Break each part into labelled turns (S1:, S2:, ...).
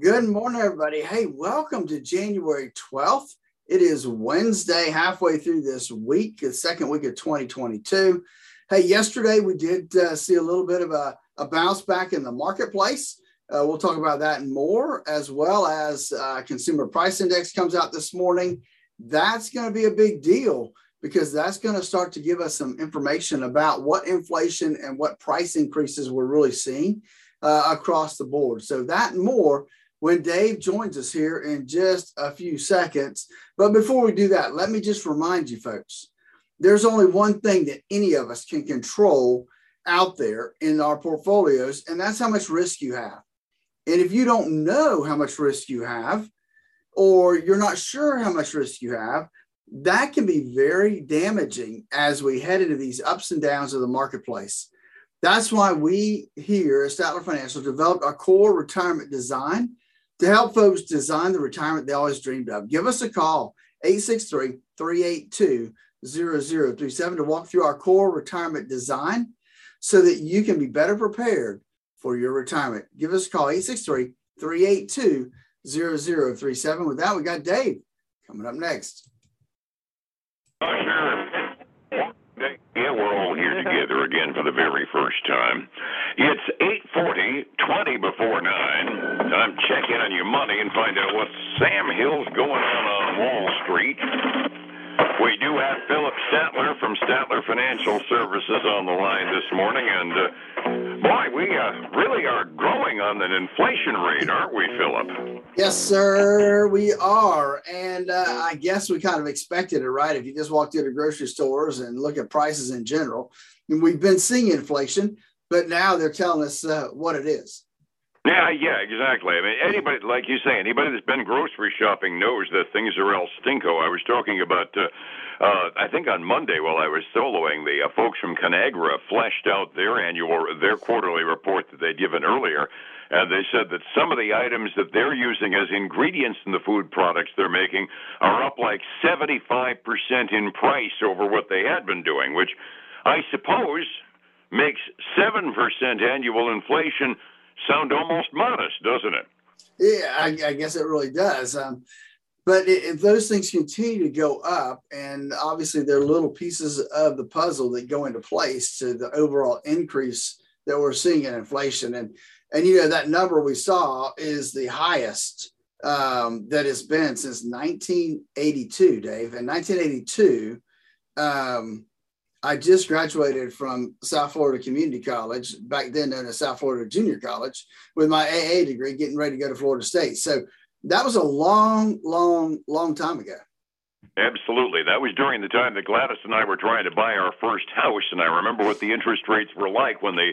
S1: Good morning, everybody. Hey, welcome to January 12th. It is Wednesday, halfway through this week, the second week of 2022. Hey, yesterday we did uh, see a little bit of a, a, bounce back in the marketplace. Uh, we'll talk about that more, as well as uh, consumer price index comes out this morning. That's going to be a big deal because that's going to start to give us some information about what inflation and what price increases we're really seeing uh, across the board. So that more when Dave joins us here in just a few seconds. But before we do that, let me just remind you folks, there's only one thing that any of us can control out there in our portfolios, and that's how much risk you have. And if you don't know how much risk you have, or you're not sure how much risk you have, that can be very damaging as we head into these ups and downs of the marketplace. That's why we here at Statler Financial developed our core retirement design to help folks design the retirement they always dreamed of. Give us a call, 863 382 0037, to walk through our core retirement design so that you can be better prepared for your retirement. Give us a call, 863 382 0037. With that, we got Dave coming up next.
S2: All here together again for the very first time. It's 8:40, 20 before 9. Time to check in on your money and find out what Sam Hill's going on on Wall Street. We do have Phillip Statler from Statler Financial Services on the line this morning, and uh, boy, we uh, really are growing on an inflation rate, aren't we, Phillip?
S1: Yes, sir, we are, and uh, I guess we kind of expected it, right? If you just walk through the grocery stores and look at prices in general, and we've been seeing inflation, but now they're telling us uh, what it is.
S2: Yeah, yeah, exactly. I mean, anybody, like you say, anybody that's been grocery shopping knows that things are el stinko. I was talking about, uh, uh, I think on Monday while I was soloing, the uh, folks from Conagra fleshed out their annual, their quarterly report that they'd given earlier, and they said that some of the items that they're using as ingredients in the food products they're making are up like 75% in price over what they had been doing, which I suppose makes 7% annual inflation sound almost modest, doesn't it?
S1: Yeah, I, I guess it really does. Um, but if those things continue to go up, and obviously there are little pieces of the puzzle that go into place to the overall increase that we're seeing in inflation, and and you know that number we saw is the highest um, that has been since 1982, Dave. In 1982, um, I just graduated from South Florida Community College, back then known as South Florida Junior College, with my AA degree, getting ready to go to Florida State. So that was a long, long, long time ago.
S2: Absolutely. That was during the time that Gladys and I were trying to buy our first house. And I remember what the interest rates were like when the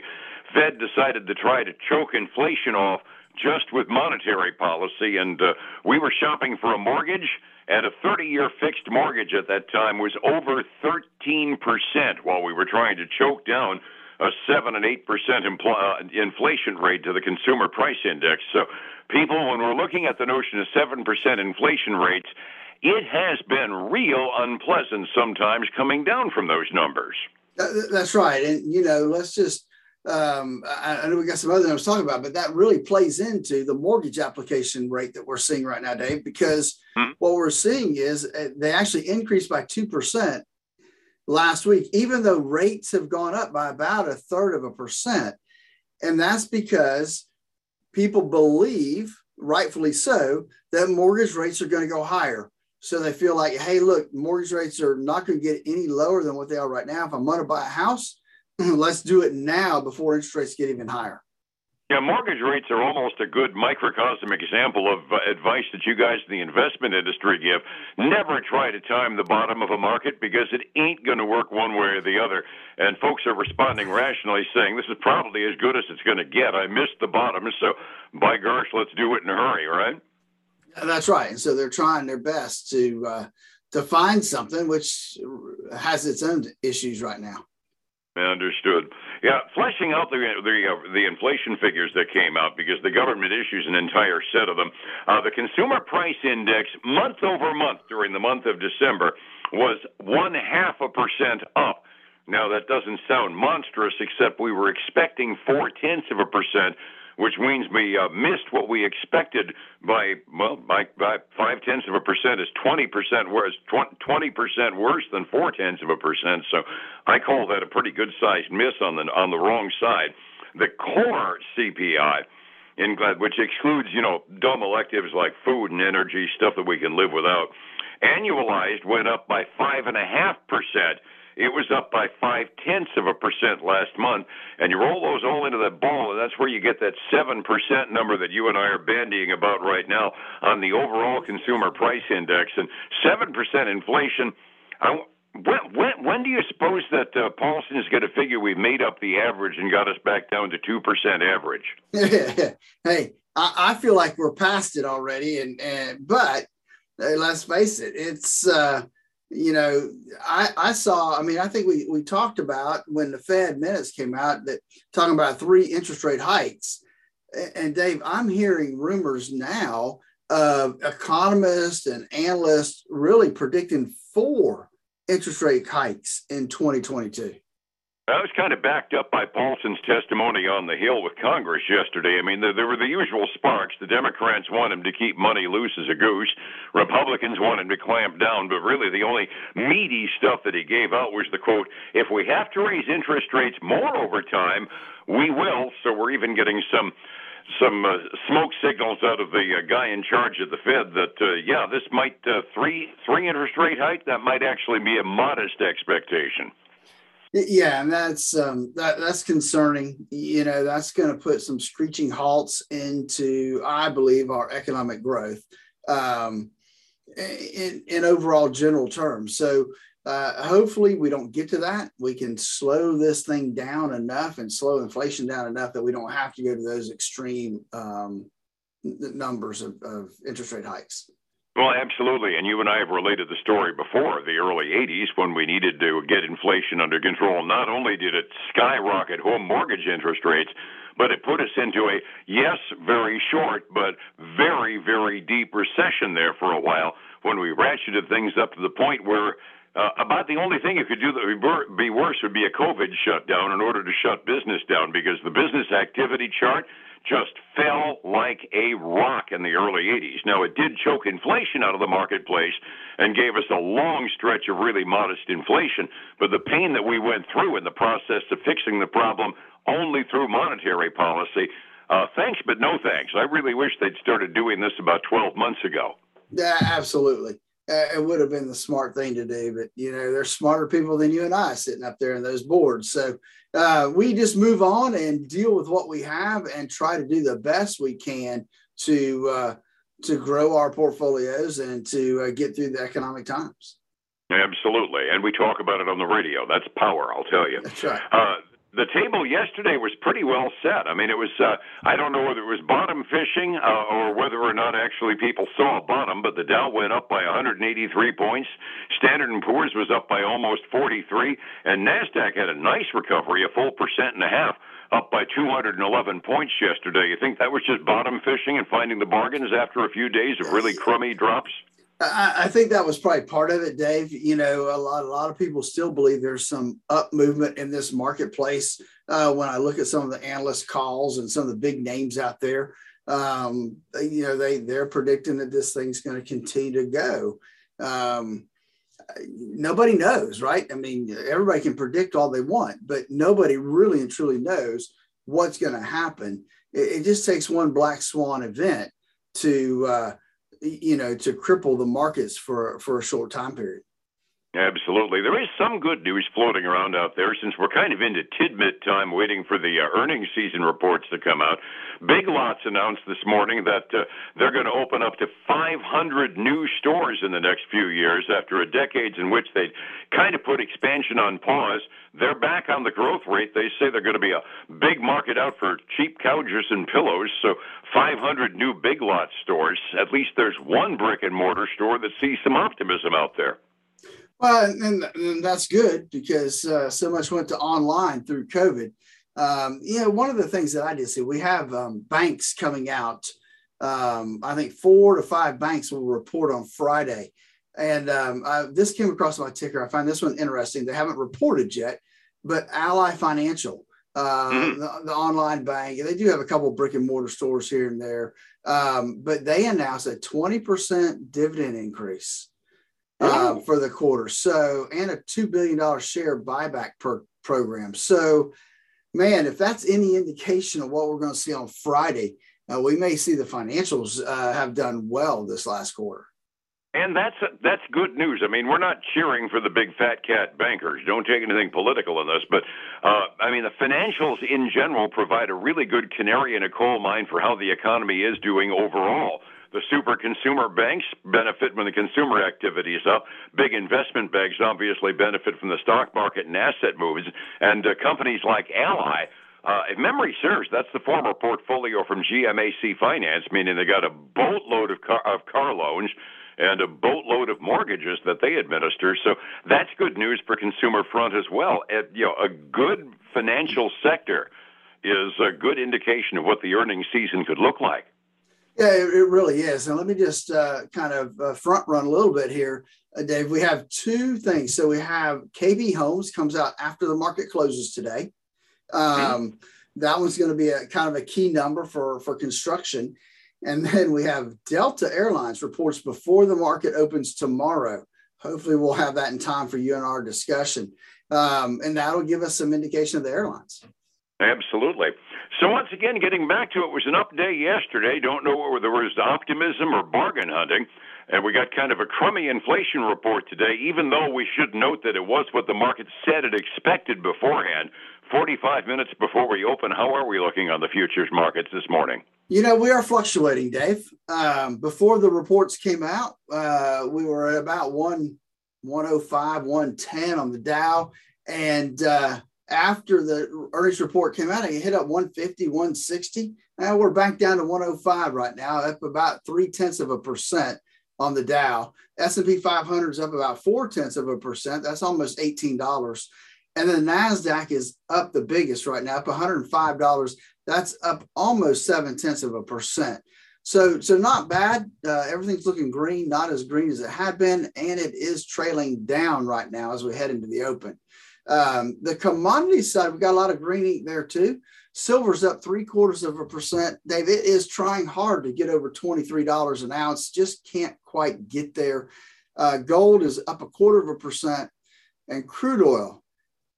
S2: Fed decided to try to choke inflation off just with monetary policy. And uh, we were shopping for a mortgage and a 30 year fixed mortgage at that time was over 13% while we were trying to choke down a 7 and 8% impl- uh, inflation rate to the consumer price index. So, people, when we're looking at the notion of 7% inflation rates, it has been real unpleasant sometimes coming down from those numbers.
S1: That's right. And, you know, let's just um, I, I, know we got some other things to talk about, but that really plays into the mortgage application rate that we're seeing right now, Dave, because mm-hmm. what we're seeing is uh, they actually increased by 2% last week, even though rates have gone up by about a third of a percent. And that's because people believe, rightfully so, that mortgage rates are going to go higher. So they feel like, hey, look, mortgage rates are not going to get any lower than what they are right now. If I'm going to buy a house, let's do it now before interest rates get even higher.
S2: Yeah, mortgage rates are almost a good microcosm example of uh, advice that you guys in the investment industry give. Never try to time the bottom of a market because it ain't going to work one way or the other. And folks are responding rationally, saying this is probably as good as it's going to get. I missed the bottom, so by gosh, let's do it in a hurry, right?
S1: That's right. And so they're trying their best to uh, to find something which has its own issues right now.
S2: Understood. Yeah, fleshing out the the, uh, the inflation figures that came out because the government issues an entire set of them. Uh, the consumer price index month over month during the month of December was one half a percent up. Now that doesn't sound monstrous, except we were expecting four tenths of a percent which means we uh, missed what we expected by well by, by five tenths of a percent is twenty percent worse twenty percent worse than four tenths of a percent. So I call that a pretty good sized miss on the on the wrong side. The core CPI in which excludes, you know, dumb electives like food and energy, stuff that we can live without. Annualized went up by five and a half percent. It was up by five tenths of a percent last month. And you roll those all into that ball, and that's where you get that seven percent number that you and I are bandying about right now on the overall consumer price index. And seven percent inflation. I, when, when, when do you suppose that uh, Paulson is going to figure we've made up the average and got us back down to 2% average?
S1: hey, I, I, feel like we're past it already. And, and but let's face it, it's, uh, you know, I, I saw, I mean, I think we, we talked about when the Fed minutes came out that talking about three interest rate hikes. And Dave, I'm hearing rumors now of economists and analysts really predicting four interest rate hikes in 2022?
S2: That was kind of backed up by Paulson's testimony on the Hill with Congress yesterday. I mean, there, there were the usual sparks. The Democrats want him to keep money loose as a goose. Republicans want him to clamp down. But really, the only meaty stuff that he gave out was the quote, if we have to raise interest rates more over time, we will. So we're even getting some some uh, smoke signals out of the uh, guy in charge of the Fed that uh, yeah, this might uh, three three interest rate hike that might actually be a modest expectation.
S1: Yeah, and that's um, that that's concerning. You know, that's going to put some screeching halts into, I believe, our economic growth um, in in overall general terms. So uh, hopefully we don't get to that. We can slow this thing down enough and slow inflation down enough that we don't have to go to those extreme um, numbers of, of interest rate hikes.
S2: Well, absolutely. And you and I have related the story before the early 80s when we needed to get inflation under control. Not only did it skyrocket home mortgage interest rates, but it put us into a, yes, very short, but very, very deep recession there for a while when we ratcheted things up to the point where uh, about the only thing you could do that would be worse would be a COVID shutdown in order to shut business down because the business activity chart just fell like a rock in the early 80s. Now, it did choke inflation out of the marketplace and gave us a long stretch of really modest inflation, but the pain that we went through in the process of fixing the problem only through monetary policy, uh, thanks, but no thanks. I really wish they'd started doing this about 12 months ago.
S1: Yeah, absolutely it would have been the smart thing to do. But you know, there's smarter people than you and I sitting up there in those boards. So uh, we just move on and deal with what we have and try to do the best we can to uh, to grow our portfolios and to uh, get through the economic times.
S2: Absolutely, and we talk about it on the radio. That's power, I'll tell you.
S1: That's right.
S2: The table yesterday was pretty well set. I mean, it was, uh, I don't know whether it was bottom fishing uh, or whether or not actually people saw a bottom, but the Dow went up by 183 points. Standard & Poor's was up by almost 43, and NASDAQ had a nice recovery, a full percent and a half, up by 211 points yesterday. You think that was just bottom fishing and finding the bargains after a few days of really crummy drops?
S1: I, think that was probably part of it, Dave. You know, a lot, a lot of people still believe there's some up movement in this marketplace. Uh, when I look at some of the analyst calls and some of the big names out there, um, you know, they they're predicting that this thing's going to continue to go. Um, nobody knows, right? I mean, everybody can predict all they want, but nobody really and truly knows what's going to happen. It, it, just takes one black swan event to uh, you know, to cripple the markets for for a short time period.
S2: Absolutely. There is some good news floating around out there since we're kind of into tidbit time waiting for the uh, earnings season reports to come out. Big Lots announced this morning that uh, they're going to open up to 500 new stores in the next few years after a decades in which they kind of put expansion on pause. They're back on the growth rate. They say they're going to be a big market out for cheap couches and pillows. So 500 new Big Lots stores. At least there's one brick and mortar store that sees some optimism out there.
S1: Well, and, and that's good because uh, so much went to online through COVID. Um, you know, one of the things that I did see, we have um, banks coming out. Um, I think four to five banks will report on Friday. And um, I, this came across my ticker. I find this one interesting. They haven't reported yet, but Ally Financial uh, mm-hmm. the, the, online bank. They do have a couple brick and mortar stores here and there, um, but they announced a 20% dividend increase uh, for the quarter. So, and a $2 billion share buyback per program. So, man, if that's any indication of what we're going to see on Friday, uh, we may see the financials uh, have done well this last quarter.
S2: And that's that's good news. I mean, we're not cheering for the big fat cat bankers. Don't take anything political in this, but uh, I mean, the financials in general provide a really good canary in a coal mine for how the economy is doing overall. The super consumer banks benefit when the consumer activity is up. Big investment banks obviously benefit from the stock market and asset moves. And uh, companies like Ally, uh, if memory serves, that's the former portfolio from GMAC Finance, meaning they got a boatload of car, of car loans and a boatload of mortgages that they administer. So that's good news for consumer front as well. And, you know, a good financial sector is a good indication of what the earnings season could look like.
S1: Yeah, it, it really is. And let me just uh, kind of uh, front run a little bit here, uh, Dave. We have two things. So we have KB Homes comes out after the market closes today. Um. That one's going to be a kind of a key number for for construction. And then we have Delta Airlines reports before the market opens tomorrow. Hopefully, we'll have that in time for you and our discussion. Um, and that'll give us some indication of the airlines.
S2: Absolutely. So, once again, getting back to it, was an up day yesterday. Don't know whether there was optimism or bargain hunting. And we got kind of a crummy inflation report today, even though we should note that it was what the market said it expected beforehand. 45 minutes before we open, how are we looking on the futures markets this morning?
S1: You know, we are fluctuating, Dave. Um, before the reports came out, uh, we were at about one, 105, 110 on the Dow. And uh, after the earnings report came out, it hit up 150, 160. Now we're back down to 105 right now, up about three tenths of a percent on the Dow. S&P 500 is up about four tenths of a percent. That's almost $18. And then the NASDAQ is up the biggest right now, up $105. That's up almost seven tenths of a percent. So, so not bad. Uh, everything's looking green, not as green as it had been, and it is trailing down right now as we head into the open. Um, the commodity side, we've got a lot of green ink there too. Silver's up three quarters of a percent. Dave, it is trying hard to get over $23 an ounce, just can't quite get there. Uh, gold is up a quarter of a percent, and crude oil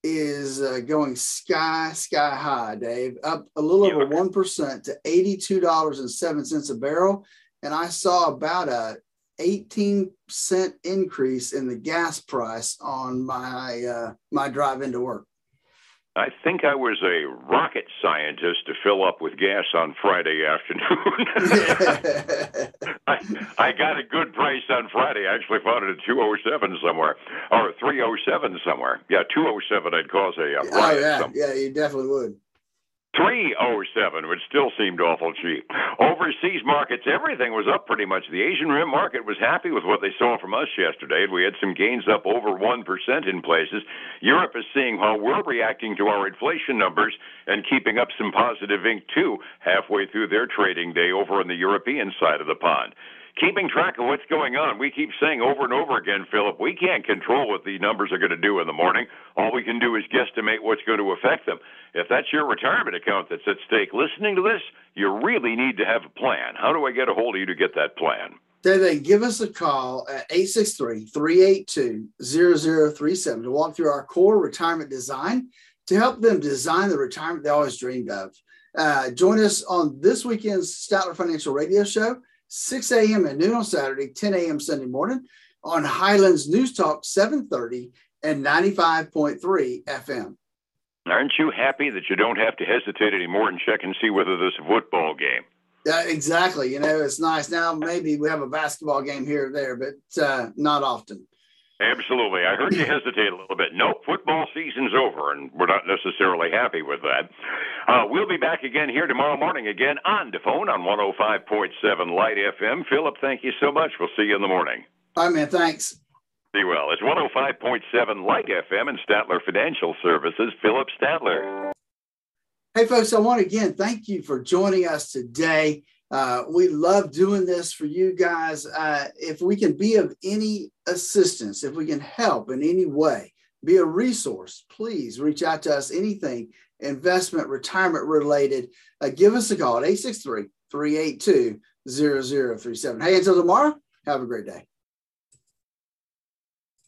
S1: is uh, going sky, sky high, Dave, up a little yeah, over okay. 1% to $82.07 a barrel. And I saw about a 18 cent increase in the gas price on my uh, my drive into work.
S2: I think I was a rocket scientist to fill up with gas on Friday afternoon. I, I got a good price on Friday. I actually found it at 207 somewhere, or 307 somewhere. Yeah, 207 I'd cause a, a
S1: Oh, yeah, yeah, you definitely would.
S2: 307, which still seemed awful cheap. Overseas markets, everything was up pretty much. The Asian Rim market was happy with what they saw from us yesterday. And we had some gains up over 1% in places. Europe is seeing how we're reacting to our inflation numbers and keeping up some positive ink, too, halfway through their trading day over on the European side of the pond keeping track of what's going on. We keep saying over and over again, Phillip, we can't control what the numbers are going to do in the morning. All we can do is guesstimate what's going to affect them. If that's your retirement account that's at stake, listening to this, you really need to have a plan. How do I get a hold of you to get that plan?
S1: They give us a call at 863-382-0037 to walk through our core retirement design to help them design the retirement they always dreamed of. Uh, join us on this weekend's Statler Financial Radio Show 6 a.m. at noon on Saturday, 10 a.m. Sunday morning on Highlands News Talk 730 and 95.3 FM.
S2: Aren't you happy that you don't have to hesitate anymore and check and see whether there's a football game?
S1: Yeah, exactly. You know, it's nice. Now maybe we have a basketball game here or there, but uh, not often.
S2: Absolutely. I heard you hesitate a little bit. Nope, football season's over, and we're not necessarily happy with that. Uh, we'll be back again here tomorrow morning, again on the phone on 105.7 Light FM. Phillip, thank you so much. We'll see you in the morning.
S1: Right, man. Thanks.
S2: Be well. It's 105.7 Light FM and Statler Financial Services. Phillip Statler.
S1: Hey, folks, I want to again thank you for joining us today. Uh, we love doing this for you guys. Uh, if we can be of any assistance, if we can help in any way, be a resource, please reach out to us anything investment, retirement related, uh, give us a call at 863 382 0037. Hey, until tomorrow, have a great day.